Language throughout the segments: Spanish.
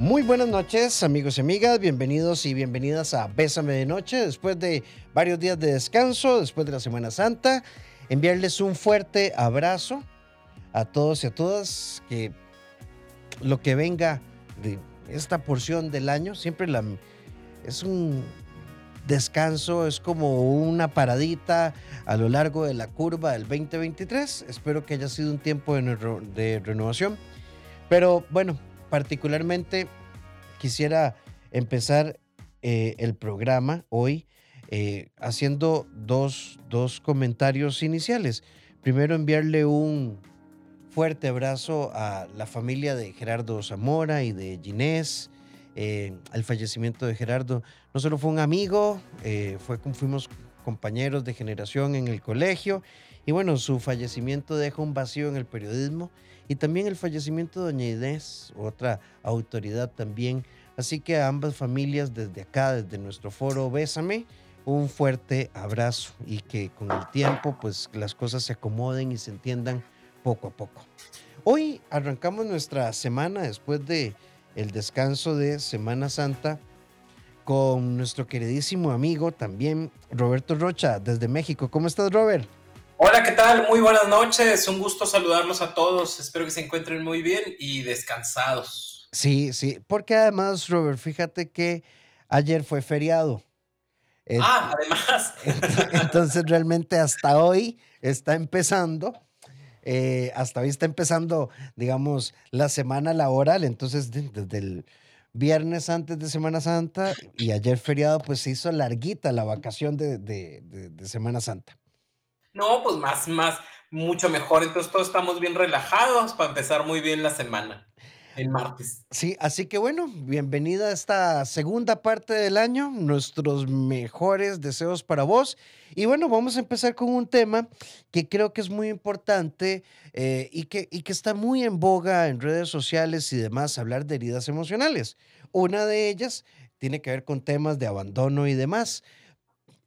Muy buenas noches, amigos y amigas. Bienvenidos y bienvenidas a Bésame de Noche. Después de varios días de descanso, después de la Semana Santa, enviarles un fuerte abrazo a todos y a todas. Que lo que venga de esta porción del año siempre la, es un descanso, es como una paradita a lo largo de la curva del 2023. Espero que haya sido un tiempo de, de renovación. Pero bueno, particularmente quisiera empezar eh, el programa hoy eh, haciendo dos, comentarios iniciales. Primero, enviarle un fuerte abrazo a la familia de Gerardo Zamora y de Ginés. Eh, el fallecimiento de Gerardo no solo fue un amigo, fue, fuimos compañeros de generación en el colegio y bueno, su fallecimiento deja un vacío en el periodismo y también el fallecimiento de Doña Inés, otra autoridad también. Así que a ambas familias desde acá, desde nuestro foro Bésame, un fuerte abrazo y que con el tiempo pues las cosas se acomoden y se entiendan poco a poco. Hoy arrancamos nuestra semana después de el descanso de Semana Santa con nuestro queridísimo amigo también Roberto Rocha desde México. ¿Cómo estás, Robert? Hola, ¿qué tal? Muy buenas noches. Un gusto saludarlos a todos. Espero que se encuentren muy bien y descansados. Sí, sí, porque además, Robert, fíjate que ayer fue feriado. Ah, además. Entonces, realmente hasta hoy está empezando. Eh, hasta hoy está empezando, digamos, la semana laboral. Entonces, desde el viernes antes de Semana Santa y ayer feriado, pues se hizo larguita la vacación de Semana Santa. No, pues más, más, mucho mejor. Entonces todos estamos bien relajados para empezar muy bien la semana, el martes. Sí, así que bueno, bienvenida a esta segunda parte del año, nuestros mejores deseos para vos. Y bueno, vamos a empezar con un tema que creo que es muy importante eh, y, que, y que está muy en boga en redes sociales y demás, hablar de heridas emocionales. Una de ellas tiene que ver con temas de abandono y demás.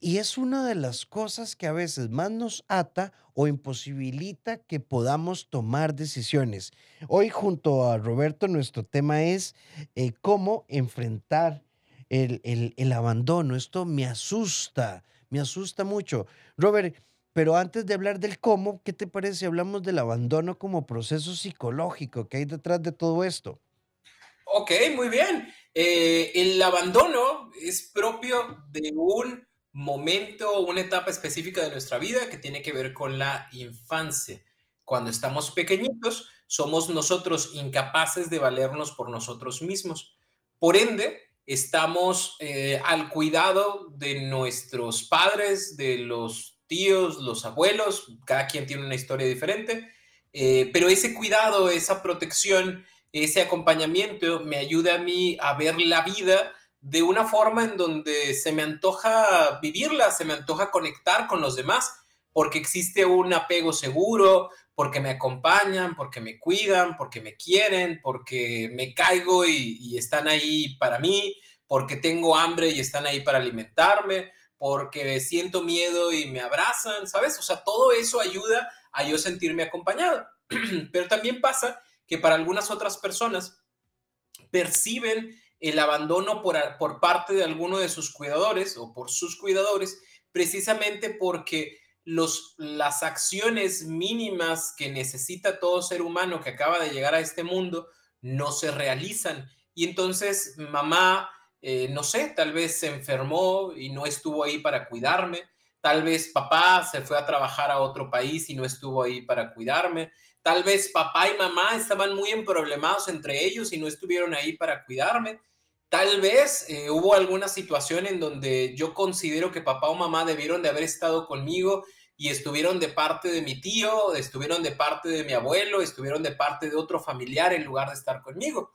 Y es una de las cosas que a veces más nos ata o imposibilita que podamos tomar decisiones. Hoy junto a Roberto nuestro tema es eh, cómo enfrentar el, el, abandono. Esto me asusta, me asusta mucho. Robert, pero antes de hablar del cómo, ¿qué te parece si hablamos del abandono como proceso psicológico que hay detrás de todo esto? Ok, muy bien. Eh, el abandono es propio de un momento o una etapa específica de nuestra vida que tiene que ver con la infancia. Cuando estamos pequeñitos, somos nosotros incapaces de valernos por nosotros mismos. Por ende, estamos eh, al cuidado de nuestros padres, de los tíos, los abuelos, cada quien tiene una historia diferente, eh, pero ese cuidado, esa protección, ese acompañamiento me ayuda a mí a ver la vida de una forma en donde se me antoja vivirla, se me antoja conectar con los demás, porque existe un apego seguro, porque me acompañan, porque me cuidan, porque me quieren, porque me caigo y, están ahí para mí, porque tengo hambre y están ahí para alimentarme, porque siento miedo y me abrazan, ¿sabes? O sea, todo eso ayuda a yo sentirme acompañado. Pero también pasa que para algunas otras personas perciben el abandono por, por parte de alguno de sus cuidadores o por sus cuidadores, precisamente porque los, las acciones mínimas que necesita todo ser humano que acaba de llegar a este mundo no se realizan. Y entonces mamá, eh, no sé, tal vez se enfermó y no estuvo ahí para cuidarme. Tal vez papá se fue a trabajar a otro país y no estuvo ahí para cuidarme. Tal vez papá y mamá estaban muy emproblemados entre ellos y no estuvieron ahí para cuidarme. Tal vez eh, hubo alguna situación en donde yo considero que papá o mamá debieron de haber estado conmigo y estuvieron de parte de mi tío, estuvieron de parte de mi abuelo, estuvieron de parte de otro familiar en lugar de estar conmigo.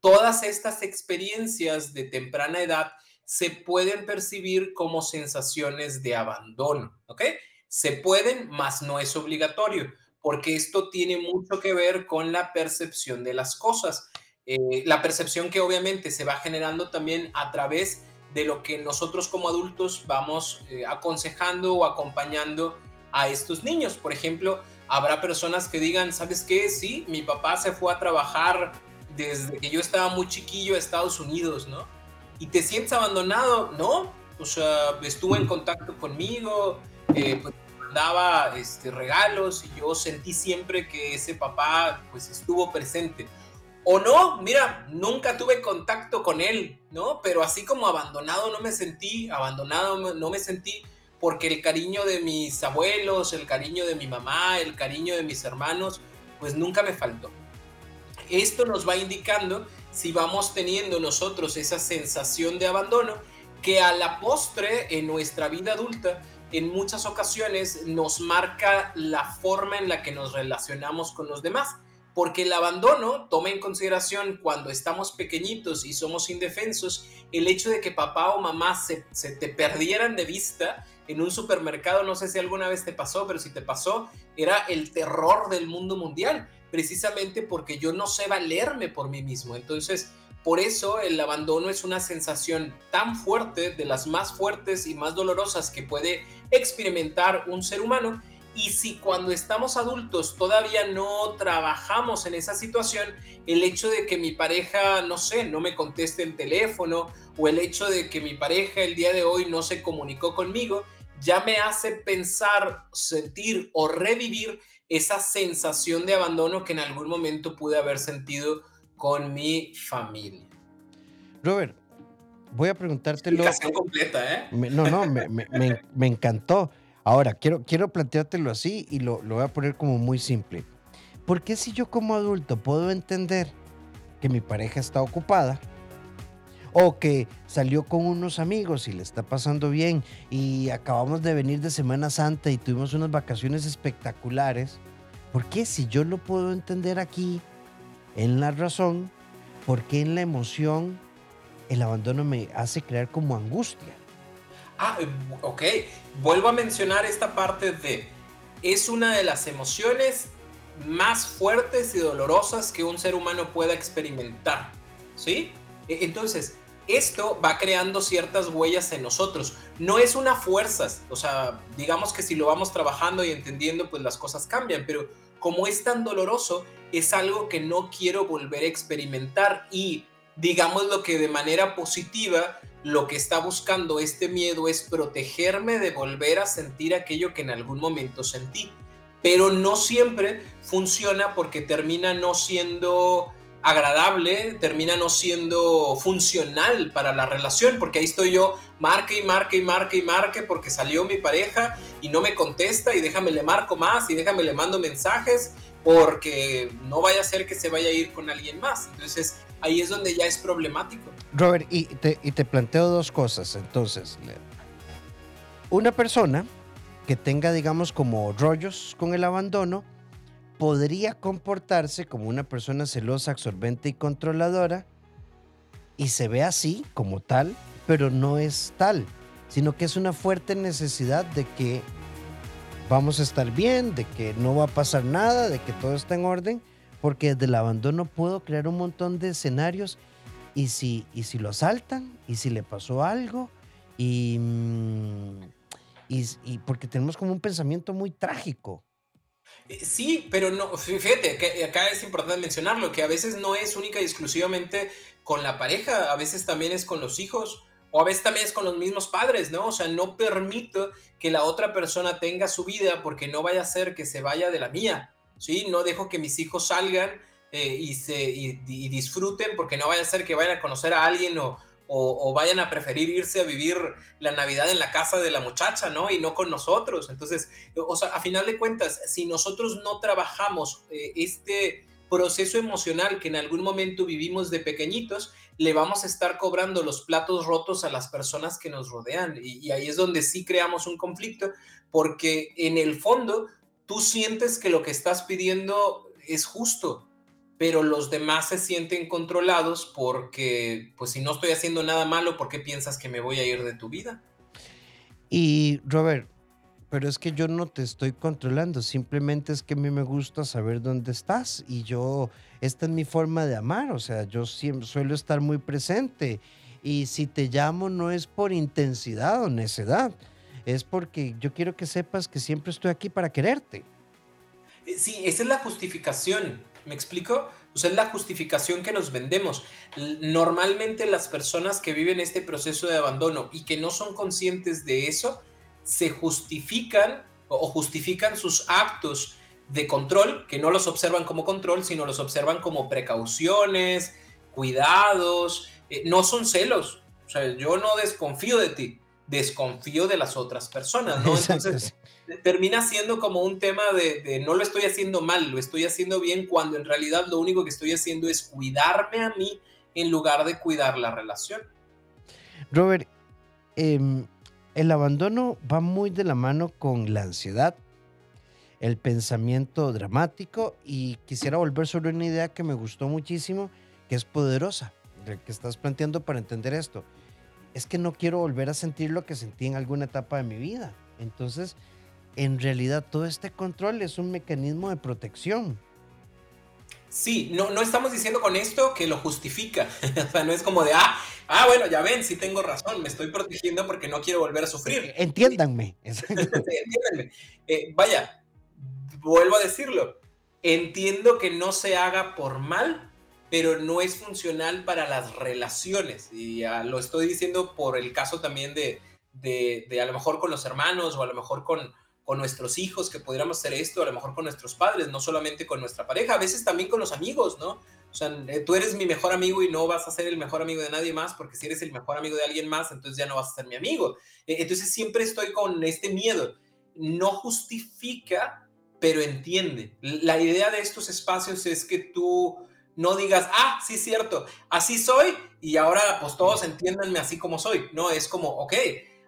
Todas estas experiencias de temprana edad se pueden percibir como sensaciones de abandono, ¿ok? Se pueden, mas no es obligatorio, porque esto tiene mucho que ver con la percepción de las cosas. Eh, la percepción que obviamente se va generando también a través de lo que nosotros como adultos vamos eh, aconsejando o acompañando a estos niños. Por ejemplo, habrá personas que digan, ¿sabes qué? Sí, mi papá se fue a trabajar desde que yo estaba muy chiquillo a Estados Unidos, ¿no? Y te sientes abandonado, ¿no? O sea, estuvo en contacto conmigo, eh, pues, daba este, regalos y yo sentí siempre que ese papá pues estuvo presente. O no, mira, nunca tuve contacto con él, ¿no? Pero así como abandonado no me sentí, abandonado no me sentí porque el cariño de mis abuelos, el cariño de mi mamá, el cariño de mis hermanos, pues nunca me faltó. Esto nos va indicando si vamos teniendo nosotros esa sensación de abandono que a la postre en nuestra vida adulta en muchas ocasiones nos marca la forma en la que nos relacionamos con los demás. Porque el abandono toma en consideración cuando estamos pequeñitos y somos indefensos, el hecho de que papá o mamá se, se te perdieran de vista en un supermercado, no sé si alguna vez te pasó, pero si te pasó, era el terror del mundo mundial, precisamente porque yo no sé valerme por mí mismo. Entonces, por eso el abandono es una sensación tan fuerte, de las más fuertes y más dolorosas que puede experimentar un ser humano. Y si cuando estamos adultos todavía no trabajamos en esa situación, el hecho de que mi pareja, no sé, no me conteste el teléfono o el hecho de que mi pareja el día de hoy no se comunicó conmigo, ya me hace pensar, sentir o revivir esa sensación de abandono que en algún momento pude haber sentido con mi familia. Robert, voy a preguntártelo. Explicación completa, ¿eh? no, no, me, encantó. Ahora, quiero, quiero planteártelo así y lo, lo voy a poner como muy simple. ¿Por qué si yo como adulto puedo entender que mi pareja está ocupada o que salió con unos amigos y le está pasando bien y acabamos de venir de Semana Santa y tuvimos unas vacaciones espectaculares, ¿por qué si yo lo puedo entender aquí en la razón, ¿por qué en la emoción el abandono me hace crear como angustia? Ah, ok. Vuelvo a mencionar esta parte de, es una de las emociones más fuertes y dolorosas que un ser humano pueda experimentar. ¿Sí? E, entonces, esto va creando ciertas huellas en nosotros. No es una fuerza, o sea, digamos que si lo vamos trabajando y entendiendo, pues las cosas cambian, pero como es tan doloroso, es algo que no quiero volver a experimentar y digamos lo que de manera positiva lo que está buscando este miedo es protegerme de volver a sentir aquello que en algún momento sentí. Pero no siempre funciona porque termina no siendo agradable, termina no siendo funcional para la relación, porque ahí estoy yo, marque y marque y marque y marque porque salió mi pareja y no me contesta y déjame le marco más y déjame le mando mensajes porque no vaya a ser que se vaya a ir con alguien más. Entonces ahí es donde ya es problemático. Robert, y te, planteo dos cosas. Entonces, una persona que tenga, digamos, como rollos con el abandono, podría comportarse como una persona celosa, absorbente y controladora, y se ve así como tal, pero no es tal, sino que es una fuerte necesidad de que vamos a estar bien, de que no va a pasar nada, de que todo está en orden, porque desde el abandono puedo crear un montón de escenarios y si, y si lo asaltan, y si le pasó algo, y, mm, y, porque tenemos como un pensamiento muy trágico. Eh, sí, pero no, fíjate, que acá es importante mencionarlo, que a veces no es única y exclusivamente con la pareja, a veces también es con los hijos, o a veces también es con los mismos padres, ¿no? O sea, no permito que la otra persona tenga su vida porque no vaya a ser que se vaya de la mía, ¿sí? No dejo que mis hijos salgan eh, y, se, y disfruten porque no vaya a ser que vayan a conocer a alguien o, o, vayan a preferir irse a vivir la Navidad en la casa de la muchacha, ¿no? Y no con nosotros. Entonces, o sea, a final de cuentas, si nosotros no trabajamos eh, este proceso emocional que en algún momento vivimos de pequeñitos, le vamos a estar cobrando los platos rotos a las personas que nos rodean. Y, y ahí es donde sí creamos un conflicto, porque en el fondo tú sientes que lo que estás pidiendo es justo, pero los demás se sienten controlados porque, pues si no estoy haciendo nada malo, ¿por qué piensas que me voy a ir de tu vida? Y Robert, pero es que yo no te estoy controlando, simplemente es que a mí me gusta saber dónde estás y yo, esta es mi forma de amar, o sea, yo siempre suelo estar muy presente y si te llamo no es por intensidad o necedad, es porque yo quiero que sepas que siempre estoy aquí para quererte. Sí, esa es la justificación ¿Me explico? O sea, es la justificación que nos vendemos. Normalmente las personas que viven este proceso de abandono y que no son conscientes de eso, se justifican o justifican sus actos de control, que no los observan como control, sino los observan como precauciones, cuidados, eh, no son celos. O sea, yo no desconfío de ti, desconfío de las otras personas, ¿no? Entonces, termina siendo como un tema de, no lo estoy haciendo mal, lo estoy haciendo bien, cuando en realidad lo único que estoy haciendo es cuidarme a mí en lugar de cuidar la relación. Robert, em, el abandono va muy de la mano con la ansiedad, el pensamiento dramático y quisiera volver sobre una idea que me gustó muchísimo, que es poderosa, que estás planteando para entender esto. Es que no quiero volver a sentir lo que sentí en alguna etapa de mi vida. Entonces, en realidad todo este control es un mecanismo de protección. Sí, no, no estamos diciendo con esto que lo justifica. o sea, no es como de, ah, ah, bueno, ya ven, sí tengo razón, me estoy protegiendo porque no quiero volver a sufrir. Entiéndanme. Entiéndanme. Eh, vaya, vuelvo a decirlo. Entiendo que no se haga por mal, pero no es funcional para las relaciones. Y lo estoy diciendo por el caso también de, de, a lo mejor con los hermanos o a lo mejor con, con nuestros hijos, que pudiéramos hacer esto, a lo mejor con nuestros padres, no solamente con nuestra pareja, a veces también con los amigos, ¿no? O sea, eh, tú eres mi mejor amigo y no vas a ser el mejor amigo de nadie más, porque si eres el mejor amigo de alguien más, entonces ya no vas a ser mi amigo. Eh, entonces siempre estoy con este miedo. No justifica, pero entiende. La idea de estos espacios es que tú no digas, ah, sí, cierto, así soy y ahora pues todos entiéndanme así como soy. No, es como, ok,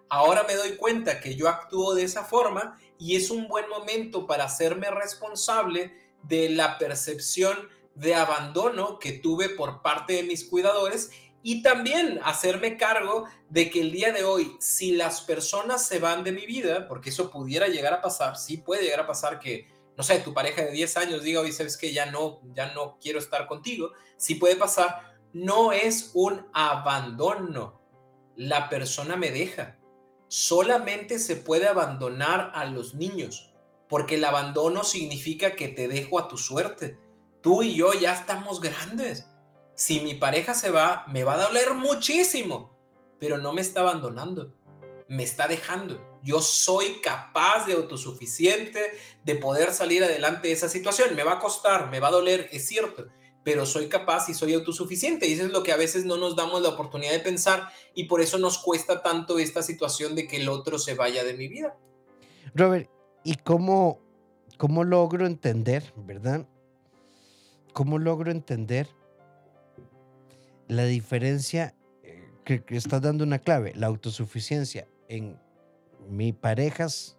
ahora me doy cuenta que yo actúo de esa forma y es un buen momento para hacerme responsable de la percepción de abandono que tuve por parte de mis cuidadores y también hacerme cargo de que el día de hoy, si las personas se van de mi vida, porque eso pudiera llegar a pasar, sí puede llegar a pasar que, no sé, tu pareja de 10 años diga, hoy sabes que ya no, ya no quiero estar contigo, sí puede pasar, no es un abandono, la persona me deja, solamente se puede abandonar a los niños, porque el abandono significa que te dejo a tu suerte. Tú y yo ya estamos grandes. Si mi pareja se va, me va a doler muchísimo, pero no me está abandonando, me está dejando. Yo soy capaz de autosuficiente, de poder salir adelante de esa situación. Me va a costar, me va a doler, es cierto, pero soy capaz y soy autosuficiente. Y eso es lo que a veces no nos damos la oportunidad de pensar y por eso nos cuesta tanto esta situación de que el otro se vaya de mi vida. Robert, ¿y cómo, cómo logro entender, verdad? ¿Cómo logro entender la diferencia eh, que, que estás dando una clave, la autosuficiencia en mi parejas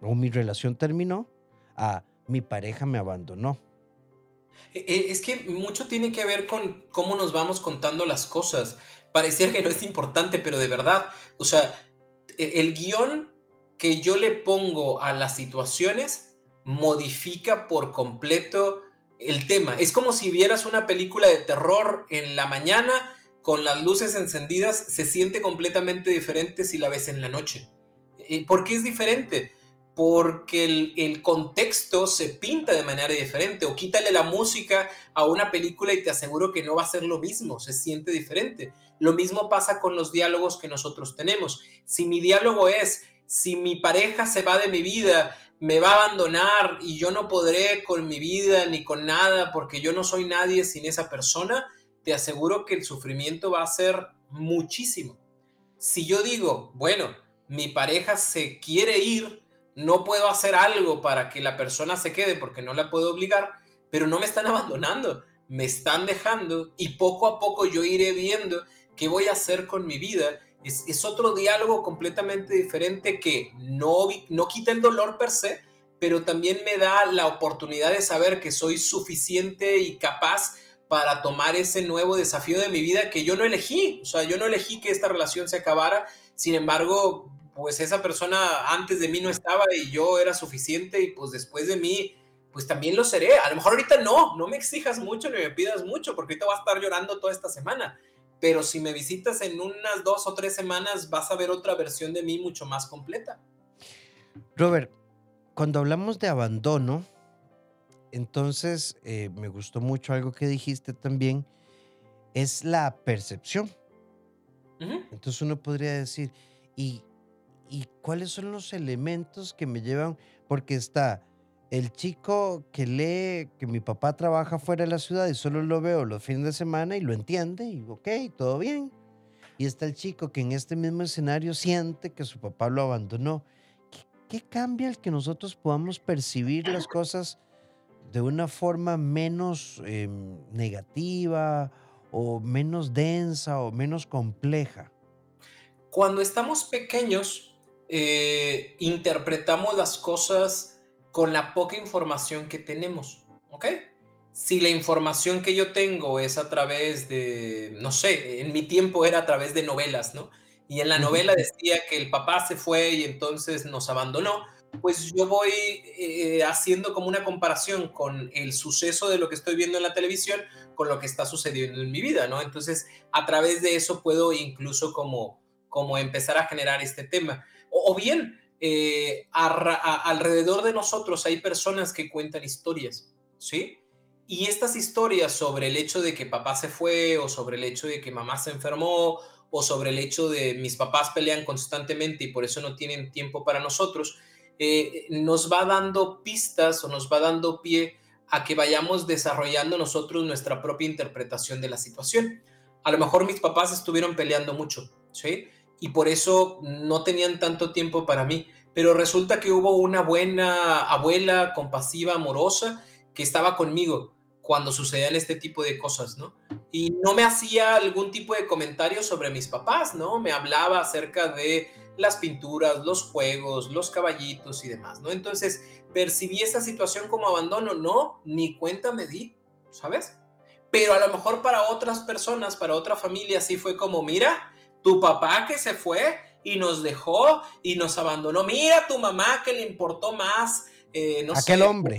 o mi relación terminó a mi pareja me abandonó? E, e, es que mucho tiene que ver con cómo nos vamos contando las cosas. Parecía que no es importante, pero de verdad, o sea, e, el guion que yo le pongo a las situaciones modifica por completo el tema. Es como si vieras una película de terror en la mañana con las luces encendidas, se siente completamente diferente si la ves en la noche. ¿Por qué es diferente? porque el, contexto se pinta de manera diferente o quítale la música a una película y te aseguro que no va a ser lo mismo, se siente diferente. Lo mismo pasa con los diálogos que nosotros tenemos. Si mi diálogo es, si mi pareja se va de mi vida, me va a abandonar y yo no podré con mi vida ni con nada porque yo no soy nadie sin esa persona, te aseguro que el sufrimiento va a ser muchísimo. Si yo digo, bueno, mi pareja se quiere ir, no puedo hacer algo para que la persona se quede porque no la puedo obligar, pero no me están abandonando, me están dejando y poco a poco yo iré viendo qué voy a hacer con mi vida. Es, otro diálogo completamente diferente que no, no quita el dolor per se, pero también me da la oportunidad de saber que soy suficiente y capaz para tomar ese nuevo desafío de mi vida que yo no elegí. O sea, yo no elegí que esta relación se acabara. Sin embargo, pues esa persona antes de mí no estaba y yo era suficiente y pues después de mí, pues también lo seré. A lo mejor ahorita no, no me exijas mucho ni me pidas mucho porque ahorita voy a estar llorando toda esta semana. Pero si me visitas en unas dos o tres semanas, vas a ver otra versión de mí mucho más completa. Robert, cuando hablamos de abandono, entonces, eh, me gustó mucho algo que dijiste también, es la percepción. Entonces uno podría decir, ¿y, ¿y cuáles son los elementos que me llevan? Porque está el chico que lee que mi papá trabaja fuera de la ciudad y solo lo veo los fines de semana y lo entiende y ok, todo bien. Y está el chico que en este mismo escenario siente que su papá lo abandonó. ¿Qué, cambia el que nosotros podamos percibir las cosas de una forma menos em, negativa o menos densa o menos compleja? Cuando estamos pequeños, eh, interpretamos las cosas con la poca información que tenemos, ¿ok? Si la información que yo tengo es a través de, no sé, en mi tiempo era a través de novelas, ¿no? Y en la novela decía que el papá se fue y entonces nos abandonó, pues yo voy eh, haciendo como una comparación con el suceso de lo que estoy viendo en la televisión con lo que está sucediendo en mi vida, ¿no? Entonces, a través de eso puedo incluso como, como empezar a generar este tema. O, bien, eh, alrededor de nosotros hay personas que cuentan historias, ¿sí? Y estas historias sobre el hecho de que papá se fue o sobre el hecho de que mamá se enfermó o sobre el hecho de mis papás pelean constantemente y por eso no tienen tiempo para nosotros, eh, nos va dando pistas o nos va dando pie a que vayamos desarrollando nosotros nuestra propia interpretación de la situación. A lo mejor mis papás estuvieron peleando mucho, ¿sí? Y por eso no tenían tanto tiempo para mí, pero resulta que hubo una buena abuela compasiva, amorosa, que estaba conmigo cuando sucedían este tipo de cosas, ¿no? Y no me hacía algún tipo de comentario sobre mis papás, ¿no? Me hablaba acerca de las pinturas, los juegos, los caballitos y demás, ¿no? Entonces, percibí esa situación como abandono, no, ni cuenta me di, ¿sabes? Pero a lo mejor para otras personas, para otra familia, sí fue como, mira, tu papá que se fue y nos dejó y nos abandonó, mira tu mamá que le importó más, eh, no Aquel hombre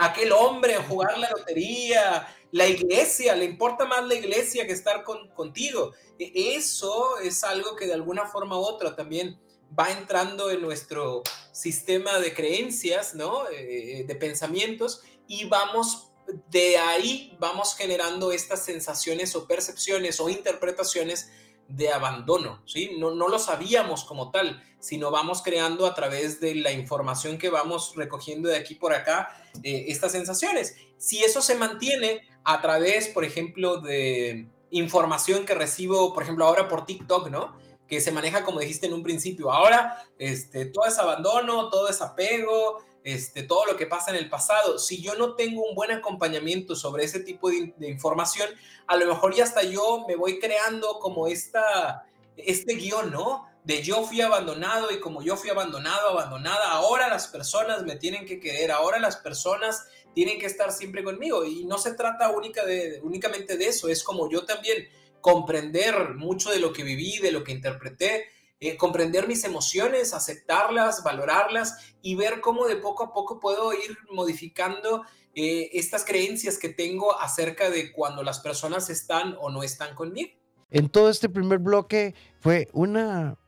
aquel hombre a jugar la lotería, la iglesia, le importa más la iglesia que estar con, contigo. E, eso es algo que de alguna forma u otra también va entrando en nuestro sistema de creencias, ¿no? Eh, de pensamientos y vamos de ahí vamos generando estas sensaciones o percepciones o interpretaciones de abandono, ¿sí? No, no lo sabíamos como tal, sino vamos creando a través de la información que vamos recogiendo de aquí por acá eh, estas sensaciones. Si eso se mantiene a través, por ejemplo, de información que recibo, por ejemplo, ahora por TikTok, ¿no? Que se maneja como dijiste en un principio. Ahora, este, todo es abandono, todo es apego, este, todo lo que pasa en el pasado. Si yo no tengo un buen acompañamiento sobre ese tipo de, de información, a lo mejor ya hasta yo me voy creando como esta, este guion, ¿no? De yo fui abandonado y como yo fui abandonado, abandonada, ahora las personas me tienen que querer, ahora las personas tienen que estar siempre conmigo y no se trata única de, únicamente de eso, es como yo también comprender mucho de lo que viví, de lo que interpreté, eh, comprender mis emociones, aceptarlas, valorarlas y ver cómo de poco a poco puedo ir modificando eh, estas creencias que tengo acerca de cuando las personas están o no están conmigo. En todo este primer bloque fue una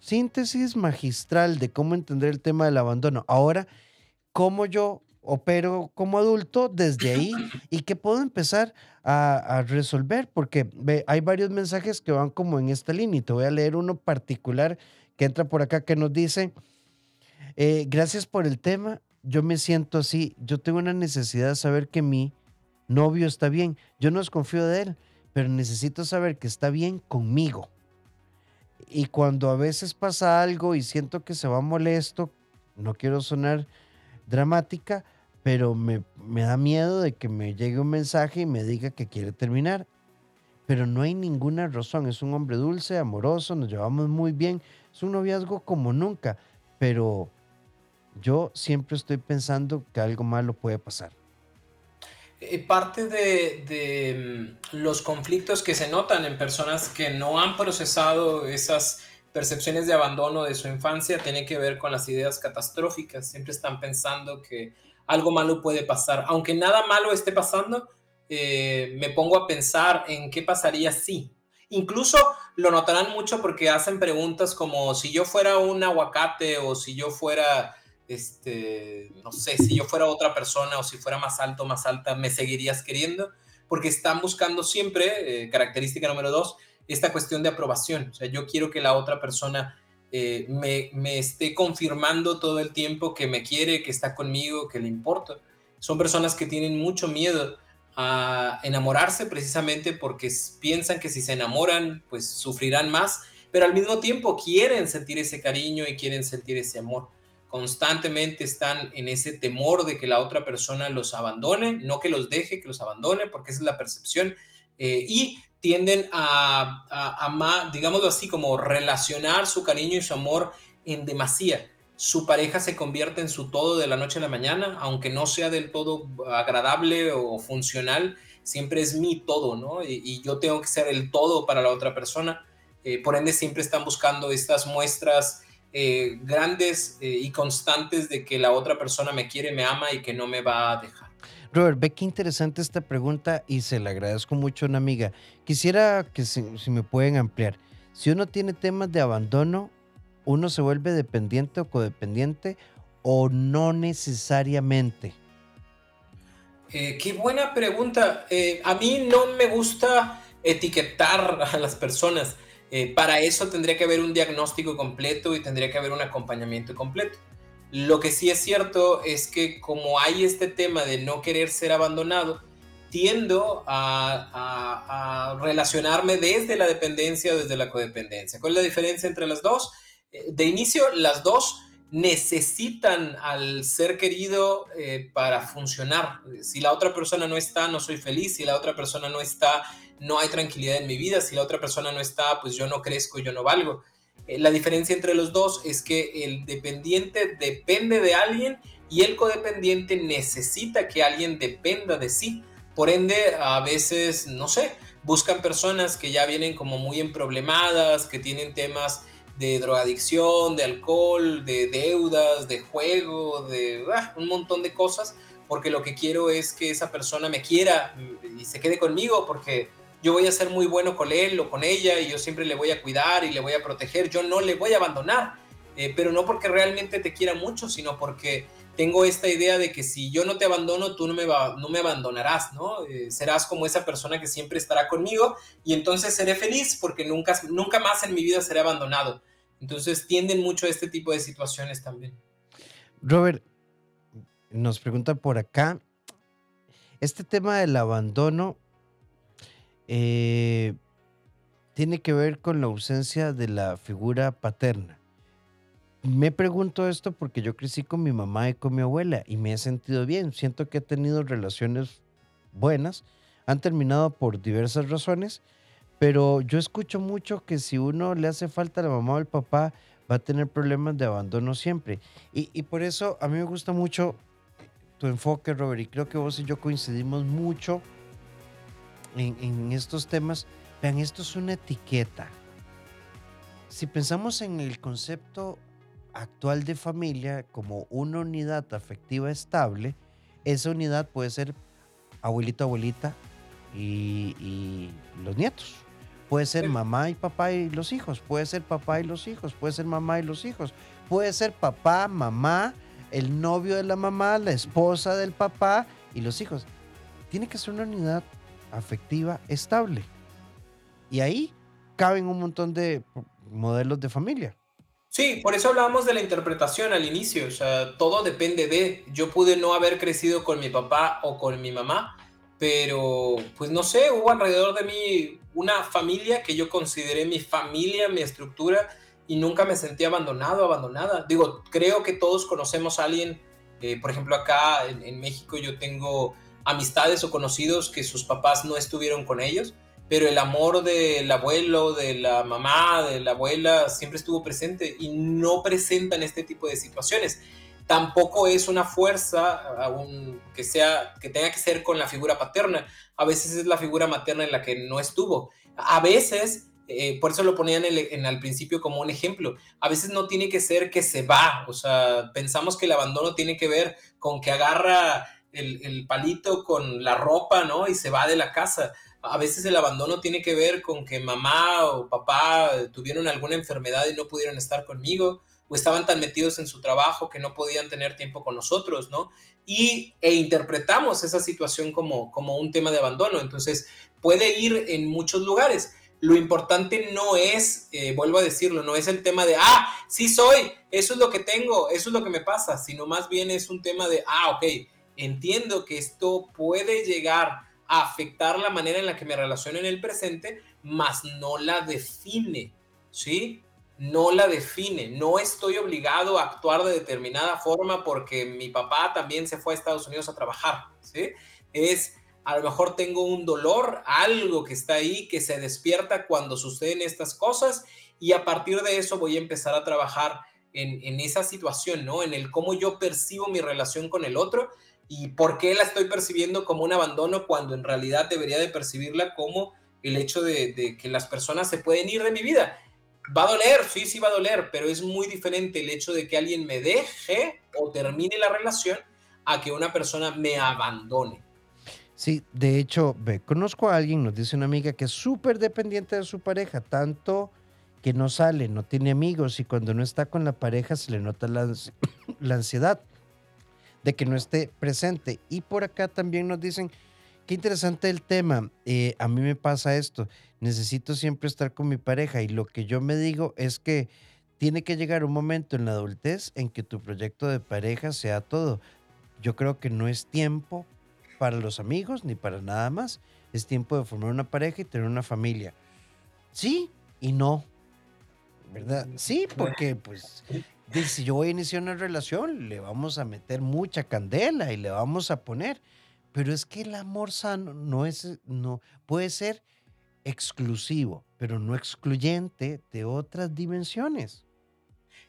síntesis magistral de cómo entender el tema del abandono. Ahora, cómo yo opero como adulto desde ahí y qué puedo empezar a, resolver, porque hay varios mensajes que van como en esta línea y te voy a leer uno particular que entra por acá que nos dice, eh, gracias por el tema, yo me siento así, yo tengo una necesidad de saber que mi novio está bien, yo no desconfío de él, pero necesito saber que está bien conmigo. Y cuando a veces pasa algo y siento que se va molesto, no quiero sonar dramática, pero me, da miedo de que me llegue un mensaje y me diga que quiere terminar. Pero no hay ninguna razón. Es un hombre dulce, amoroso, nos llevamos muy bien. Es un noviazgo como nunca. Pero yo siempre estoy pensando que algo malo puede pasar. Eh, parte de, mm, los conflictos que se notan en personas que no han procesado esas percepciones de abandono de su infancia tiene que ver con las ideas catastróficas. Siempre están pensando que algo malo puede pasar. Aunque nada malo esté pasando, eh, me pongo a pensar en qué pasaría si. Incluso lo notarán mucho porque hacen preguntas como si yo fuera un aguacate o si yo fuera este, no sé, si yo fuera otra persona o si fuera más alto, más alta, me seguirías queriendo, porque están buscando siempre, eh, característica número dos, esta cuestión de aprobación. O sea, yo quiero que la otra persona eh, me, me, esté confirmando todo el tiempo que me quiere, que está conmigo, que le importa. Son personas que tienen mucho miedo a enamorarse precisamente porque piensan que si se enamoran, pues sufrirán más, pero al mismo tiempo quieren sentir ese cariño y quieren sentir ese amor. Constantemente están en ese temor de que la otra persona los abandone, no que los deje, que los abandone, porque esa es la percepción. Eh, y tienden a, a, digámoslo así, como relacionar su cariño y su amor en demasía. Su pareja se convierte en su todo de la noche a la mañana, aunque no sea del todo agradable o funcional, siempre es mi todo, ¿no? Y, yo tengo que ser el todo para la otra persona. Eh, por ende, siempre están buscando estas muestras eh, grandes eh, y constantes de que la otra persona me quiere, me ama y que no me va a dejar. Robert, ve qué interesante esta pregunta y se la agradezco mucho a una amiga. Quisiera que si, me pueden ampliar. Si uno tiene temas de abandono, ¿uno se vuelve dependiente o codependiente o no necesariamente? Eh, qué buena pregunta. A mí no me gusta etiquetar a las personas. Eh, para eso tendría que haber un diagnóstico completo y tendría que haber un acompañamiento completo. Lo que sí es cierto es que como hay este tema de no querer ser abandonado, tiendo a, relacionarme desde la dependencia o desde la codependencia. ¿Cuál es la diferencia entre las dos? Eh, de inicio, las dos necesitan al ser querido eh, para funcionar. Si la otra persona no está, no soy feliz. Si la otra persona no está, no hay tranquilidad en mi vida. Si la otra persona no está, pues yo no crezco, yo no valgo. Eh, la diferencia entre los dos es que el dependiente depende de alguien y el codependiente necesita que alguien dependa de sí. Por ende, a veces, no sé, buscan personas que ya vienen como muy emproblemadas, que tienen temas de drogadicción, de alcohol, de deudas, de juego, de ah, un montón de cosas, porque lo que quiero es que esa persona me quiera y se quede conmigo, porque yo voy a ser muy bueno con él o con ella y yo siempre le voy a cuidar y le voy a proteger, yo no le voy a abandonar, eh, pero no porque realmente te quiera mucho, sino porque tengo esta idea de que si yo no te abandono, tú no me, va, no me abandonarás, ¿no? Eh, serás como esa persona que siempre estará conmigo y entonces seré feliz porque nunca, nunca más en mi vida seré abandonado. Entonces tienden mucho a este tipo de situaciones también. Robert, nos pregunta por acá, este tema del abandono eh, tiene que ver con la ausencia de la figura paterna. Me pregunto esto porque yo crecí con mi mamá y con mi abuela y me he sentido bien. Siento que he tenido relaciones buenas. Han terminado por diversas razones, pero yo escucho mucho que si uno le hace falta a la mamá o al papá, va a tener problemas de abandono siempre. Y, por eso a mí me gusta mucho tu enfoque, Robert, y creo que vos y yo coincidimos mucho en, estos temas, vean, esto es una etiqueta. Si pensamos en el concepto actual de familia como una unidad afectiva estable, esa unidad puede ser abuelito, abuelita y, los nietos. Puede ser mamá y papá y los hijos, puede ser papá y los hijos, puede ser mamá y los hijos, puede ser papá, mamá, el novio de la mamá, la esposa del papá y los hijos. Tiene que ser una unidad afectiva estable. Y ahí caben un montón de modelos de familia. Sí, por eso hablábamos de la interpretación al inicio, o sea, todo depende de, yo pude no haber crecido con mi papá o con mi mamá, pero pues no sé, hubo alrededor de mí una familia que yo consideré mi familia, mi estructura, y nunca me sentí abandonado, abandonada. Digo, creo que todos conocemos a alguien, eh, por ejemplo, acá en México yo tengo amistades o conocidos que sus papás no estuvieron con ellos, pero el amor del abuelo, de la mamá, de la abuela siempre estuvo presente y no presentan este tipo de situaciones. Tampoco es una fuerza que, sea, que tenga que ser con la figura paterna. A veces es la figura materna en la que no estuvo. A veces eh, por eso lo ponían en, en, al principio como un ejemplo. A veces no tiene que ser que se va, o sea, pensamos que el abandono tiene que ver con que agarra el, palito con la ropa, ¿no? Y se va de la casa. A veces el abandono tiene que ver con que mamá o papá tuvieron alguna enfermedad y no pudieron estar conmigo. o estaban tan metidos en su trabajo que no podían tener tiempo con nosotros, ¿no? Y e interpretamos esa situación como, como un tema de abandono. Entonces, puede ir en muchos lugares. Lo importante no es, eh, vuelvo a decirlo, no es el tema de, ah, sí soy, eso es lo que tengo, eso es lo que me pasa, sino más bien es un tema de, ah, ok, entiendo que esto puede llegar a afectar la manera en la que me relaciono en el presente, mas no la define, ¿sí? No la define. No estoy obligado a actuar de determinada forma porque mi papá también se fue a Estados Unidos a trabajar, ¿sí? Es a lo mejor tengo un dolor, algo que está ahí, que se despierta cuando suceden estas cosas y a partir de eso voy a empezar a trabajar en, esa situación, ¿no? En el cómo yo percibo mi relación con el otro y por qué la estoy percibiendo como un abandono cuando en realidad debería de percibirla como el hecho de, que las personas se pueden ir de mi vida. Va a doler, sí, sí va a doler, pero es muy diferente el hecho de que alguien me deje o termine la relación a que una persona me abandone. Sí, de hecho, ve, conozco a alguien, nos dice una amiga, que es súper dependiente de su pareja, tanto que no sale, no tiene amigos y cuando no está con la pareja se le nota la, ansiedad de que no esté presente. Y por acá también nos dicen, qué interesante el tema, eh, a mí me pasa esto, necesito siempre estar con mi pareja y lo que yo me digo es que tiene que llegar un momento en la adultez en que tu proyecto de pareja sea todo. Yo creo que no es tiempo para los amigos ni para nada más. Es tiempo de formar una pareja y tener una familia. Sí y no. ¿Verdad? Sí, porque pues si yo voy a iniciar una relación, le vamos a meter mucha candela y le vamos a poner. Pero es que el amor sano no es, no, puede ser exclusivo, pero no excluyente de otras dimensiones.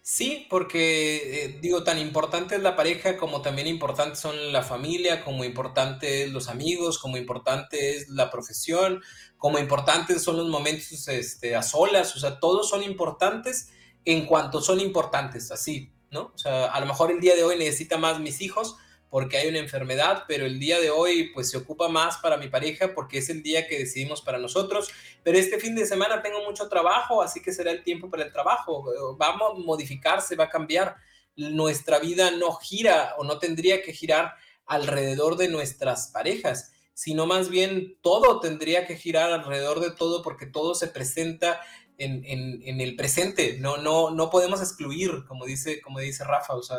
Sí, porque eh, digo, tan importante es la pareja como también importantes son la familia, como importante es los amigos, como importante es la profesión, como importantes son los momentos este, a solas, o sea, todos son importantes en cuanto son importantes, así, ¿no? O sea, a lo mejor el día de hoy necesita más mis hijos, porque hay una enfermedad, pero el día de hoy pues se ocupa más para mi pareja porque es el día que decidimos para nosotros, pero este fin de semana tengo mucho trabajo, así que será el tiempo para el trabajo, va a modificarse, va a cambiar, nuestra vida no gira o no tendría que girar alrededor de nuestras parejas, sino más bien todo tendría que girar alrededor de todo porque todo se presenta en, en, el presente, no, no, no podemos excluir, como dice, como dice Rafa, o sea,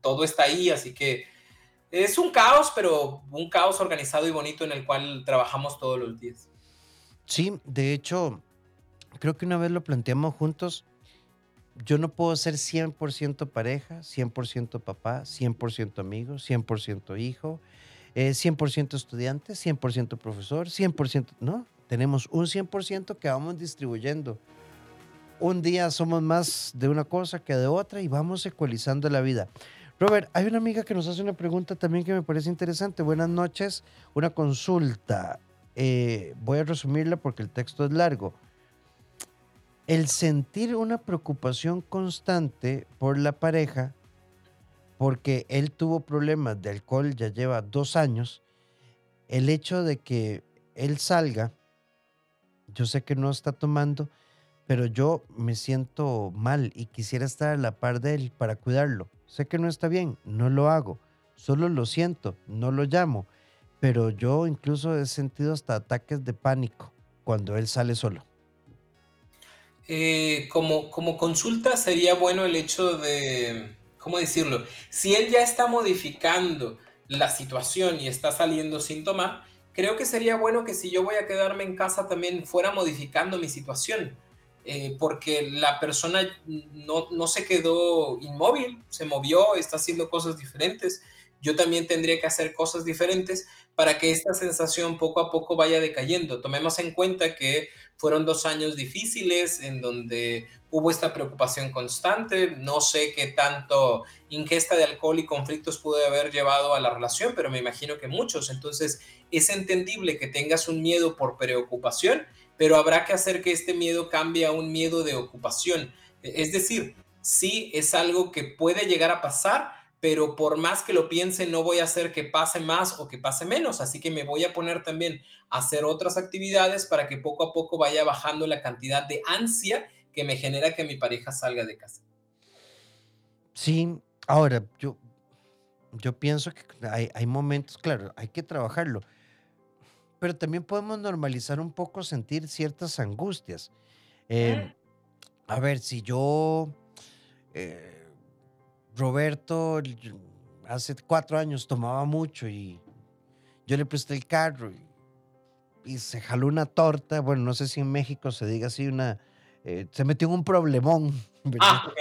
todo está ahí, así que es un caos, pero un caos organizado y bonito en el cual trabajamos todos los días. Sí, de hecho, creo que una vez lo planteamos juntos. Yo no puedo ser 100% pareja, 100% papá, 100% amigo, 100% hijo, 100% eh, estudiante, 100% profesor, 100%, no, tenemos un 100% que vamos distribuyendo. Un día somos más de una cosa que de otra y vamos ecualizando la vida. Robert, hay una amiga que nos hace una pregunta también que me parece interesante. Buenas noches, una consulta. Eh, voy a resumirla porque el texto es largo. El sentir una preocupación constante por la pareja, porque él tuvo problemas de alcohol, ya lleva dos años, el hecho de que él salga, yo sé que no está tomando, pero yo me siento mal y quisiera estar a la par de él para cuidarlo. Sé que no está bien, no lo hago, solo lo siento, no lo llamo, pero yo incluso he sentido hasta ataques de pánico cuando él sale solo. Eh, como, como consulta sería bueno el hecho de, ¿cómo decirlo? Si él ya está modificando la situación y está saliendo sin tomar, creo que sería bueno que si yo voy a quedarme en casa también fuera modificando mi situación eh, porque la persona no, no, se quedó inmóvil, se movió, está haciendo cosas diferentes. Yo también tendría que hacer cosas diferentes para que esta sensación poco a poco vaya decayendo. Tomemos en cuenta que fueron dos años difíciles en donde hubo esta preocupación constante. No sé qué tanto ingesta de alcohol y conflictos pudo haber llevado a la relación, pero me imagino que muchos. Entonces, es entendible que tengas un miedo por preocupación pero habrá que hacer que este miedo cambie a un miedo de ocupación. Es decir, sí es algo que puede llegar a pasar, pero por más que lo piense, no voy a hacer que pase más o que pase menos, así que me voy a poner también a hacer otras actividades para que poco a poco vaya bajando la cantidad de ansia que me genera que mi pareja salga de casa. Sí, ahora yo, yo pienso que hay, hay momentos, claro, hay que trabajarlo, pero también podemos normalizar un poco sentir ciertas angustias. Em, a ver, si yo, eh, Roberto, hace cuatro años tomaba mucho y yo le presté el carro y, se jaló una torta, bueno, no sé si en México se diga así, una, eh, se metió en un problemón. Ah,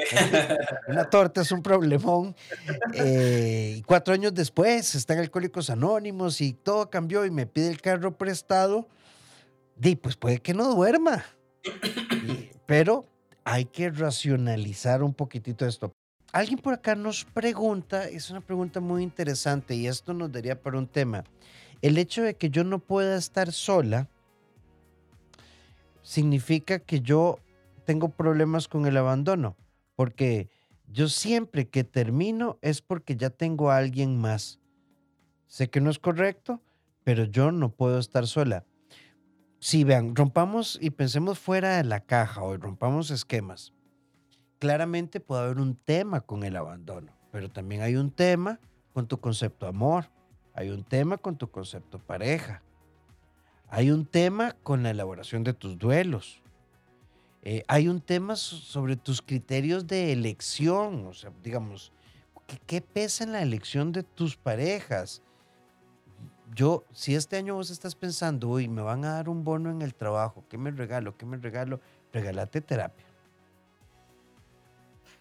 una torta es un problemón. Eh, y cuatro años después están Alcohólicos Anónimos y todo cambió y me pide el carro prestado. Y pues puede que no duerma. pero hay que racionalizar un poquitito esto. Alguien por acá nos pregunta, es una pregunta muy interesante y esto nos daría para un tema. El hecho de que yo no pueda estar sola significa que yo tengo problemas con el abandono, porque yo siempre que termino es porque ya tengo a alguien más. Sé que no es correcto, pero yo no puedo estar sola. Si vean, rompamos y pensemos fuera de la caja o rompamos esquemas claramente puede haber un tema con el abandono, pero también hay un tema con tu concepto amor, hay un tema con tu concepto pareja, hay un tema con la elaboración de tus duelos, eh, hay un tema sobre tus criterios de elección, o sea, digamos, ¿qué, ¿qué, pesa en la elección de tus parejas? Yo, si este año vos estás pensando, uy, me van a dar un bono en el trabajo, ¿qué me regalo? ¿Qué me regalo? Regálate terapia.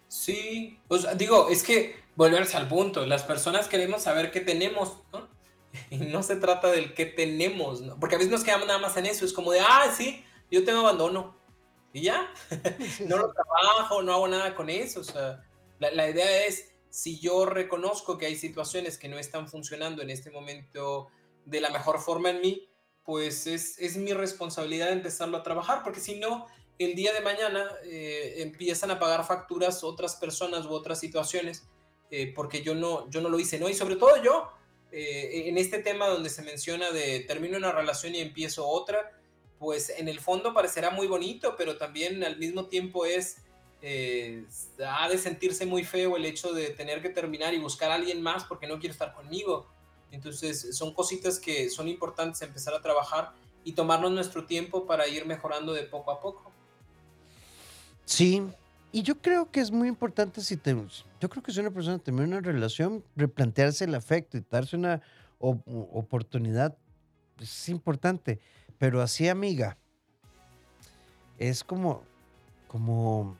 Sí, pues digo, es que volverse al punto, las personas queremos saber qué tenemos, ¿no? Y no se trata del qué tenemos, ¿no? Porque a veces nos quedamos nada más en eso, es como de, ah, sí, yo tengo abandono. Y ya, no lo trabajo, no hago nada con eso. O sea, la, la idea es, si yo reconozco que hay situaciones que no están funcionando en este momento de la mejor forma en mí, pues es, es mi responsabilidad empezarlo a trabajar, porque si no, el día de mañana eh, empiezan a pagar facturas otras personas u otras situaciones eh, porque yo no, yo no lo hice, ¿no? Y sobre todo yo, eh, en este tema donde se menciona de termino una relación y empiezo otra, pues en el fondo parecerá muy bonito, pero también al mismo tiempo es, ha de sentirse muy feo el hecho de tener que terminar y buscar a alguien más porque no quiere estar conmigo. Entonces son cositas que son importantes empezar a trabajar y tomarnos nuestro tiempo para ir mejorando de poco a poco. Sí, y yo creo que es muy importante si te, yo creo que si una persona termina una relación, replantearse el afecto y darse una oportunidad es importante, pero así amiga, es como, como,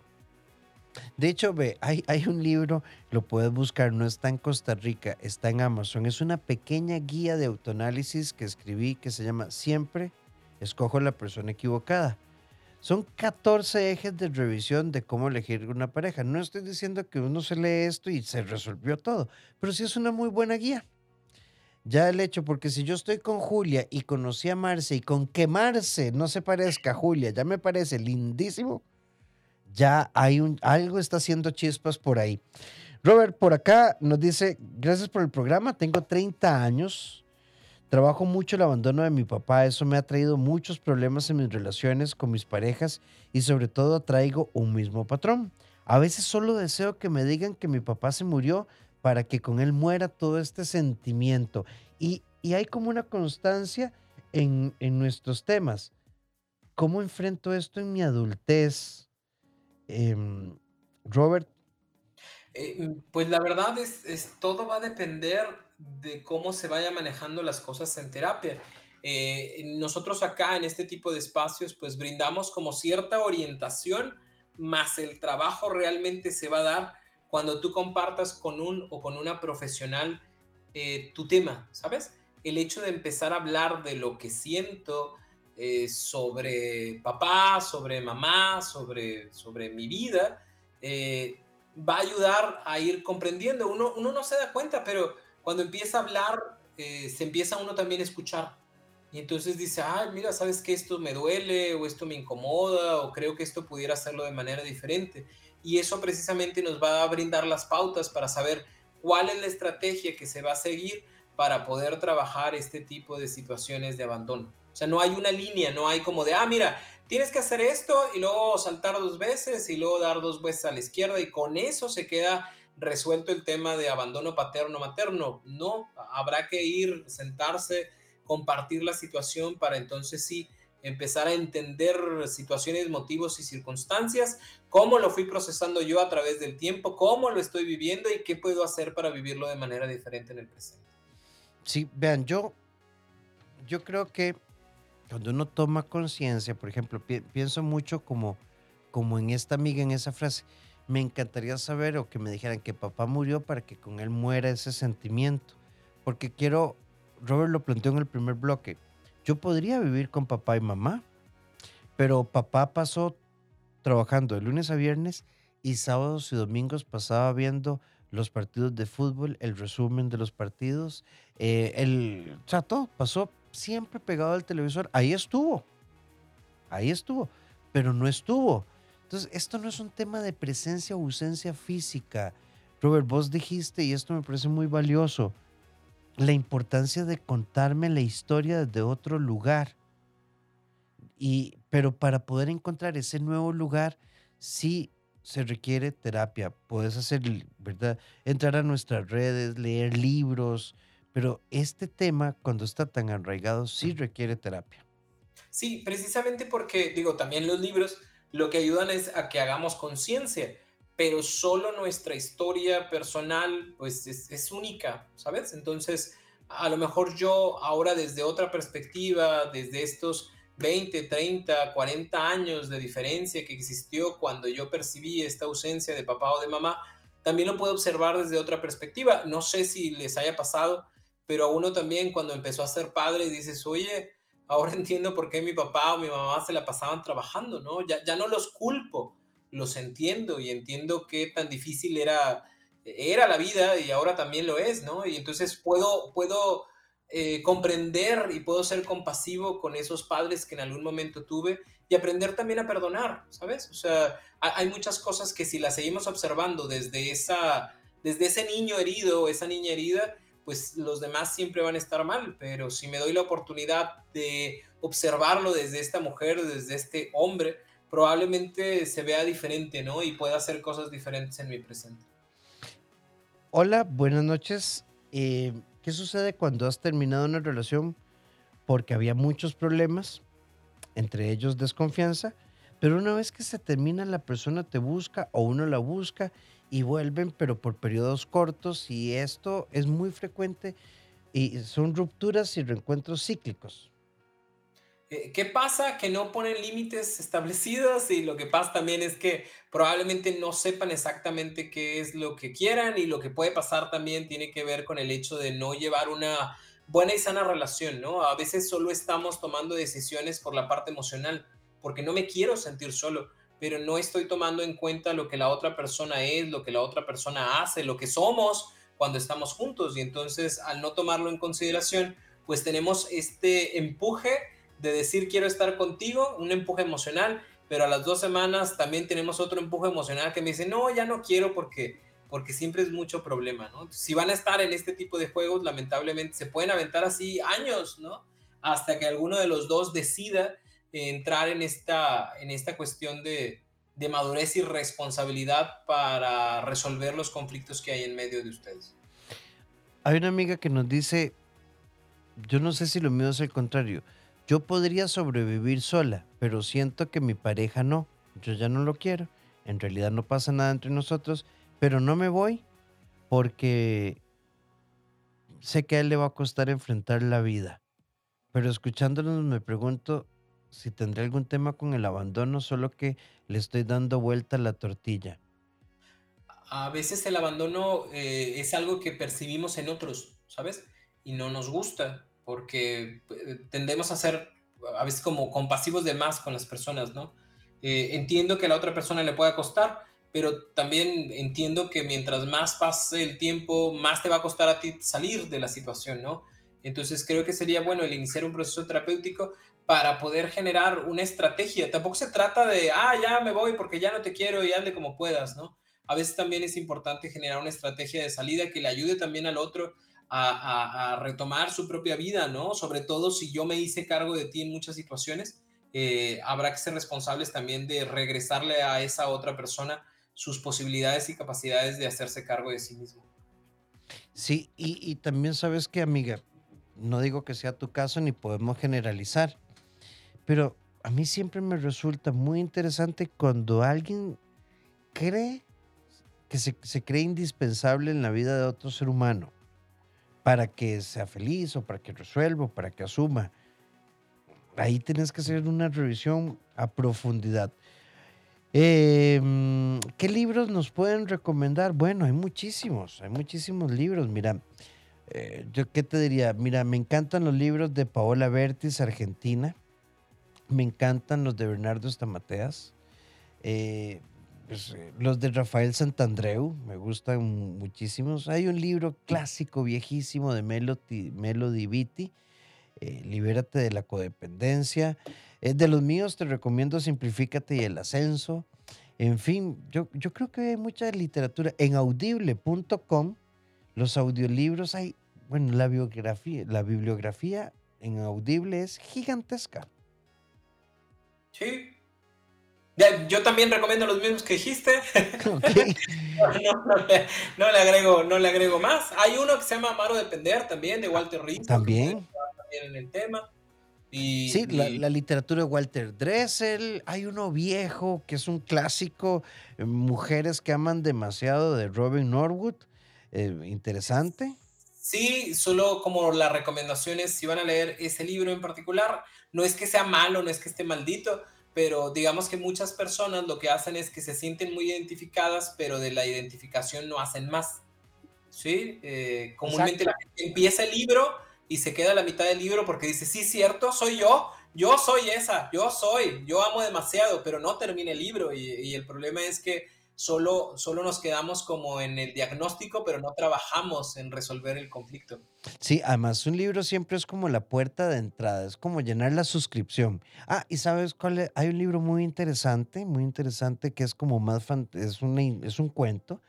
de hecho, ve, hay, hay un libro, lo puedes buscar, no está en Costa Rica, está en Amazon, es una pequeña guía de autoanálisis que escribí que se llama Siempre escojo la persona equivocada. Son 14 ejes de revisión de cómo elegir una pareja. No estoy diciendo que uno se lee esto y se resolvió todo, pero sí es una muy buena guía. Ya el hecho, porque si yo estoy con Julia y conocí a Marce y con que Marce no se parezca a Julia, ya me parece lindísimo, ya hay un, algo está haciendo chispas por ahí. Robert, por acá nos dice, gracias por el programa, tengo 30 años, Trabajo mucho el abandono de mi papá, eso me ha traído muchos problemas en mis relaciones con mis parejas y sobre todo traigo un mismo patrón. A veces solo deseo que me digan que mi papá se murió para que con él muera todo este sentimiento. Y, hay como una constancia en, nuestros temas. ¿Cómo enfrento esto en mi adultez? Em, Robert. Eh, pues la verdad es, es, todo va a depender de cómo se vaya manejando las cosas en terapia. Eh, nosotros acá en este tipo de espacios pues brindamos como cierta orientación, más el trabajo realmente se va a dar cuando tú compartas con un o con una profesional eh, tu tema, ¿sabes? El hecho de empezar a hablar de lo que siento eh, sobre papá, sobre mamá, sobre, sobre mi vida, va a ayudar a ir comprendiendo. Uno, uno no se da cuenta, pero cuando empieza a hablar, eh, se empieza uno también a escuchar. Y entonces dice, ay, mira, sabes que esto me duele o esto me incomoda o creo que esto pudiera hacerlo de manera diferente. Y eso precisamente nos va a brindar las pautas para saber cuál es la estrategia que se va a seguir para poder trabajar este tipo de situaciones de abandono. O sea, no hay una línea, no hay como de, ah, mira, tienes que hacer esto y luego saltar dos veces y luego dar dos veces a la izquierda y con eso se queda resuelto el tema de abandono paterno-materno. No, habrá que ir, sentarse, compartir la situación para entonces sí empezar a entender situaciones, motivos y circunstancias, cómo lo fui procesando yo a través del tiempo, cómo lo estoy viviendo y qué puedo hacer para vivirlo de manera diferente en el presente. Sí, vean, yo, yo creo que cuando uno toma conciencia, por ejemplo, pienso mucho como, como en esta amiga, en esa frase, me encantaría saber o que me dijeran que papá murió para que con él muera ese sentimiento. Porque quiero, Robert lo planteó en el primer bloque, yo podría vivir con papá y mamá, pero papá pasó trabajando de lunes a viernes y sábados y domingos pasaba viendo los partidos de fútbol, el resumen de los partidos, eh, el, o todo pasó siempre pegado al televisor. Ahí estuvo, ahí estuvo, pero no estuvo. Entonces, esto no es un tema de presencia o ausencia física. Robert, vos dijiste, y esto me parece muy valioso, la importancia de contarme la historia desde otro lugar. Y, pero para poder encontrar ese nuevo lugar, sí se requiere terapia. Puedes hacer, ¿verdad? Entrar a nuestras redes, leer libros, pero este tema, cuando está tan arraigado, sí requiere terapia. Sí, precisamente porque, digo, también los libros lo que ayudan es a que hagamos conciencia, pero solo nuestra historia personal pues es, única, ¿sabes? Entonces, a lo mejor yo ahora desde otra perspectiva, desde estos 20, 30, 40 años de diferencia que existió cuando yo percibí esta ausencia de papá o de mamá, también lo puedo observar desde otra perspectiva. No sé si les haya pasado, pero a uno también cuando empezó a ser padre dices, oye, ahora entiendo por qué mi papá o mi mamá se la pasaban trabajando, ¿no? Ya, ya no los culpo, los entiendo y entiendo qué tan difícil era, era la vida y ahora también lo es, ¿no? Y entonces puedo, puedo eh, comprender y puedo ser compasivo con esos padres que en algún momento tuve y aprender también a perdonar, ¿sabes? O sea, hay muchas cosas que si las seguimos observando desde, esa, desde ese niño herido, esa niña herida, pues los demás siempre van a estar mal, pero si me doy la oportunidad de observarlo desde esta mujer, desde este hombre, probablemente se vea diferente, ¿no? Y pueda hacer cosas diferentes en mi presente. Hola, buenas noches. Eh, ¿Qué sucede cuando has terminado una relación porque había muchos problemas, entre ellos desconfianza, pero una vez que se termina la persona te busca o uno la busca y vuelven, pero por periodos cortos y esto es muy frecuente y son rupturas y reencuentros cíclicos. ¿Qué pasa? Que no ponen límites establecidos y lo que pasa también es que probablemente no sepan exactamente qué es lo que quieran y lo que puede pasar también tiene que ver con el hecho de no llevar una buena y sana relación, ¿no? A veces solo estamos tomando decisiones por la parte emocional, porque no me quiero sentir solo pero no estoy tomando en cuenta lo que la otra persona es, lo que la otra persona hace, lo que somos cuando estamos juntos. Y entonces, al no tomarlo en consideración, pues tenemos este empuje de decir quiero estar contigo, un empuje emocional, pero a las dos semanas también tenemos otro empuje emocional que me dice, no, ya no quiero porque, porque siempre es mucho problema, ¿no? Si van a estar en este tipo de juegos, lamentablemente se pueden aventar así años, ¿no? Hasta que alguno de los dos decida entrar en esta, en esta cuestión de, de madurez y responsabilidad para resolver los conflictos que hay en medio de ustedes. Hay una amiga que nos dice, yo no sé si lo mío es el contrario, yo podría sobrevivir sola, pero siento que mi pareja no, yo ya no lo quiero, en realidad no pasa nada entre nosotros, pero no me voy porque sé que a él le va a costar enfrentar la vida. Pero escuchándonos me pregunto si tendré algún tema con el abandono, solo que le estoy dando vuelta a la tortilla. A veces el abandono eh, es algo que percibimos en otros, ¿sabes? Y no nos gusta porque eh, tendemos a ser a veces como compasivos de más con las personas, ¿no? Eh, entiendo que a la otra persona le pueda costar, pero también entiendo que mientras más pase el tiempo, más te va a costar a ti salir de la situación, ¿no? Entonces creo que sería bueno el iniciar un proceso terapéutico para poder generar una estrategia. Tampoco se trata de, ah, ya me voy porque ya no te quiero y ande como puedas, ¿no? A veces también es importante generar una estrategia de salida que le ayude también al otro a, retomar su propia vida, ¿no? Sobre todo si yo me hice cargo de ti en muchas situaciones, eh, habrá que ser responsables también de regresarle a esa otra persona sus posibilidades y capacidades de hacerse cargo de sí mismo. Sí, y, también sabes que, amiga, no digo que sea tu caso ni podemos generalizar, pero a mí siempre me resulta muy interesante cuando alguien cree que se cree indispensable en la vida de otro ser humano para que sea feliz o para que resuelva o para que asuma. Ahí tienes que hacer una revisión a profundidad. Em, ¿Qué libros nos pueden recomendar? Bueno, hay muchísimos, hay muchísimos libros. Mira, eh, yo qué te diría, mira, me encantan los libros de Paola Bertis, Argentina. Me encantan los de Bernardo Estamateas. Eh, pues, eh, los de Rafael Santandreu, me gustan muchísimos. Hay un libro clásico, viejísimo, de Melody, Melody Vitti, Libérate de la codependencia. de los míos te recomiendo Simplifícate y el ascenso. En fin, yo, yo creo que hay mucha literatura. En audible.com los audiolibros hay, bueno, la biografía, la bibliografía en Audible es gigantesca. Sí. Yo también recomiendo los mismos que dijiste. no, le, agrego, no le agrego más. Hay uno que se llama Amaro Depender también, de Walter Rizzo. También. También en el tema. sí, La, literatura de Walter Dressel. Hay uno viejo que es un clásico, eh, Mujeres que aman demasiado, de Robin Norwood. Eh, interesante. Sí, solo como las recomendaciones, si van a leer ese libro en particular, no es que sea malo, no es que esté maldito, pero digamos que muchas personas lo que hacen es que se sienten muy identificadas, pero de la identificación no hacen más. ¿Sí? Eh, comúnmente la gente empieza el libro y se queda a la mitad del libro porque dice, sí, cierto, soy yo, yo soy esa, yo soy, yo amo demasiado, pero no termina el libro y el problema es que solo, solo nos quedamos como en el diagnóstico, pero no trabajamos en resolver el conflicto. Sí, además un libro siempre es como la puerta de entrada, es como llenar la suscripción. Ah, y sabes cuál hay un libro muy interesante, muy interesante que es como más es, es un cuento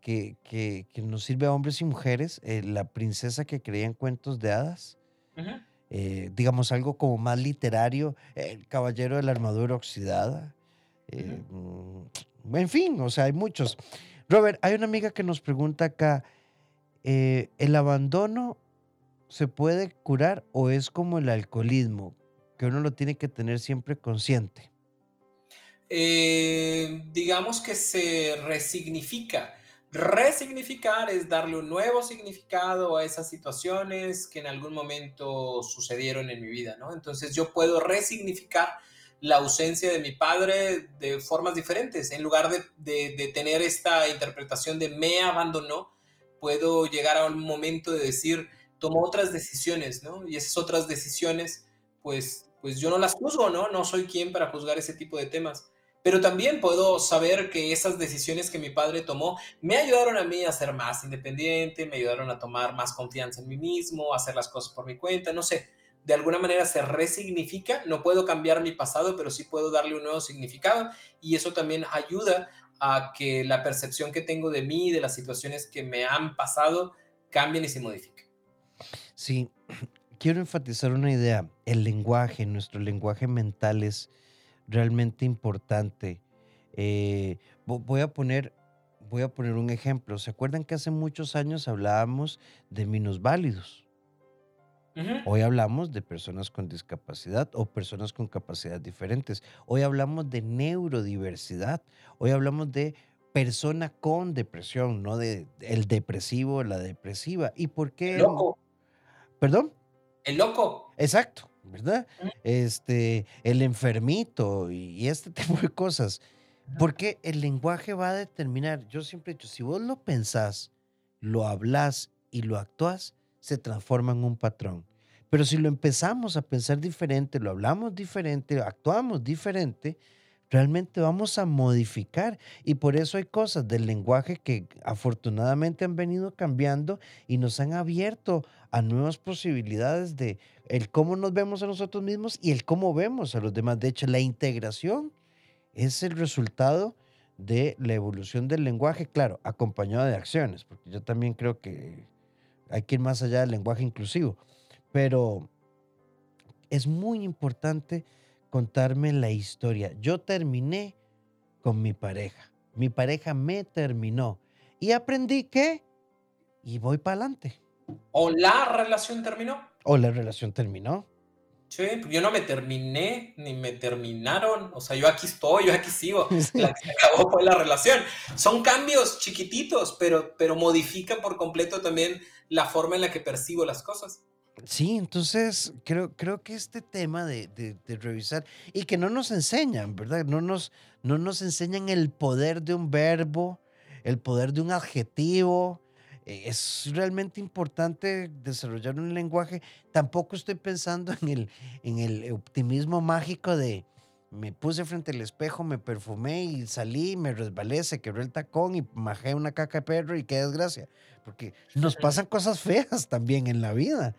que, que, nos sirve a hombres y mujeres, eh, la princesa que creía en cuentos de hadas. Eh, digamos algo como más literario, el caballero de la armadura oxidada. Eh, en fin, o sea, hay muchos. Robert, hay una amiga que nos pregunta acá, eh, ¿el abandono se puede curar o es como el alcoholismo, que uno lo tiene que tener siempre consciente? Eh, digamos que se resignifica. Resignificar es darle un nuevo significado a esas situaciones que en algún momento sucedieron en mi vida, ¿no? Entonces yo puedo resignificar la ausencia de mi padre de formas diferentes. En lugar de, tener esta interpretación de me abandonó, puedo llegar a un momento de decir, tomó otras decisiones, ¿no? Y esas otras decisiones, pues, pues yo no las juzgo, ¿no? No soy quien para juzgar ese tipo de temas. Pero también puedo saber que esas decisiones que mi padre tomó me ayudaron a mí a ser más independiente, me ayudaron a tomar más confianza en mí mismo, a hacer las cosas por mi cuenta, no sé de alguna manera se resignifica. No puedo cambiar mi pasado, pero sí puedo darle un nuevo significado y eso también ayuda a que la percepción que tengo de mí y de las situaciones que me han pasado cambien y se modifiquen. Sí, quiero enfatizar una idea. El lenguaje, nuestro lenguaje mental es realmente importante. Eh, voy a poner voy a poner un ejemplo. ¿Se acuerdan que hace muchos años hablábamos de minusválidos? Hoy hablamos de personas con discapacidad o personas con capacidades diferentes. Hoy hablamos de neurodiversidad. Hoy hablamos de persona con depresión, no de el depresivo, la depresiva. ¿Y por qué? El loco. ¿Perdón? El loco. Exacto, ¿verdad? Este, el enfermito y, este tipo de cosas. Porque el lenguaje va a determinar, yo siempre he dicho, si vos lo pensás, lo hablas y lo actúas, se transforma en un patrón. Pero si lo empezamos a pensar diferente, lo hablamos diferente, actuamos diferente, realmente vamos a modificar. Y por eso hay cosas del lenguaje que afortunadamente han venido cambiando y nos han abierto a nuevas posibilidades de el cómo nos vemos a nosotros mismos y el cómo vemos a los demás. De hecho, la integración es el resultado de la evolución del lenguaje, claro, acompañado de acciones, porque yo también creo que hay que ir más allá del lenguaje inclusivo. Pero es muy importante contarme la historia. Yo terminé con mi pareja. mi pareja me terminó. Y aprendí que, y voy para adelante. O la relación terminó. O la relación terminó. Sí, yo no me terminé, ni me terminaron. O sea, yo aquí estoy, yo aquí sigo. La que se acabó fue la relación. Son cambios chiquititos, pero, pero modifican por completo también la forma en la que percibo las cosas. Sí, entonces creo, creo que este tema de, de- de revisar y que no nos enseñan, ¿verdad? No nos, no nos enseñan el poder de un verbo, el poder de un adjetivo. Eh, Es realmente importante desarrollar un lenguaje. Tampoco estoy pensando en el, en el optimismo mágico de me puse frente al espejo, me perfumé y salí, me resbalé, se quebró el tacón y majé una caca de perro y qué desgracia. Porque nos pasan cosas feas también en la vida.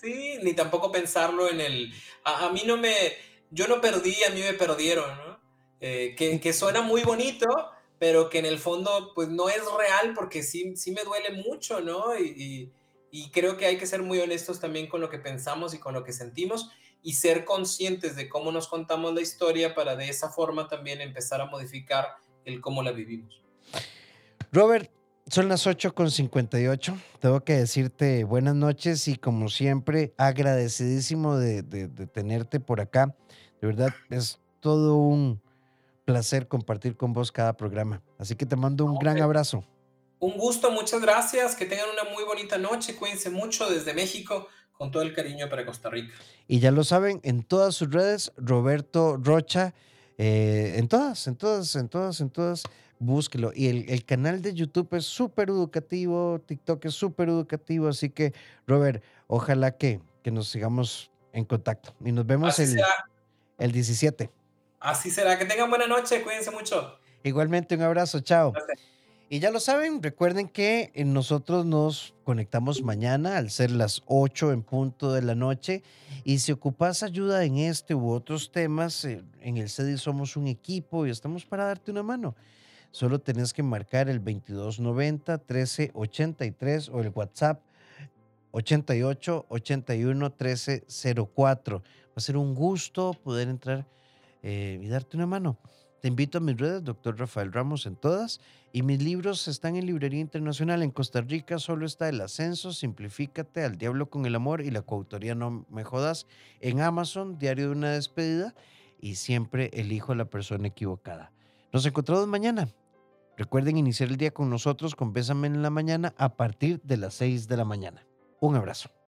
Sí, ni tampoco pensarlo en el... A, mí no me... Yo no perdí, a mí me perdieron, ¿no? Eh, que, que suena muy bonito, pero que en el fondo pues no es real porque sí, sí me duele mucho, ¿no? Y- y creo que hay que ser muy honestos también con lo que pensamos y con lo que sentimos y ser conscientes de cómo nos contamos la historia para de esa forma también empezar a modificar el cómo la vivimos. Robert, son las 8 con 58. Tengo que decirte buenas noches y como siempre, agradecidísimo de, de- de tenerte por acá. De verdad, es todo un placer compartir con vos cada programa. Así que te mando un gran abrazo. Un gusto, muchas gracias, que tengan una muy bonita noche, cuídense mucho desde México, con todo el cariño para Costa Rica. Y ya lo saben, en todas sus redes, Roberto Rocha, eh, en todas, en todas, en todas, en todas, búsquelo. Y el, el canal de YouTube es súper educativo, TikTok es súper educativo, así que, Robert, ojalá que, que nos sigamos en contacto. Y nos vemos el, el 17. así será, que tengan buena noche, cuídense mucho. Igualmente, un abrazo, chao. Gracias. Y ya lo saben, recuerden que eh, nosotros nos conectamos mañana al ser las 8 en punto de la noche. Y si ocupas ayuda en este u otros temas, eh, en el CEDI somos un equipo y estamos para darte una mano. Solo tenés que marcar el 2290 1383 o el WhatsApp 88 81 1304. Va a ser un gusto poder entrar eh, y darte una mano. Te invito a mis redes, doctor Rafael Ramos en todas, y mis libros están en Librería Internacional. En Costa Rica solo está El Ascenso, Simplifícate, Al Diablo con el Amor y la coautoría No Me Jodas. En Amazon, Diario de una Despedida, y siempre elijo a la persona equivocada. Nos encontramos mañana. Recuerden iniciar el día con nosotros con Bésame en la mañana a partir de las 6 de la mañana. Un abrazo.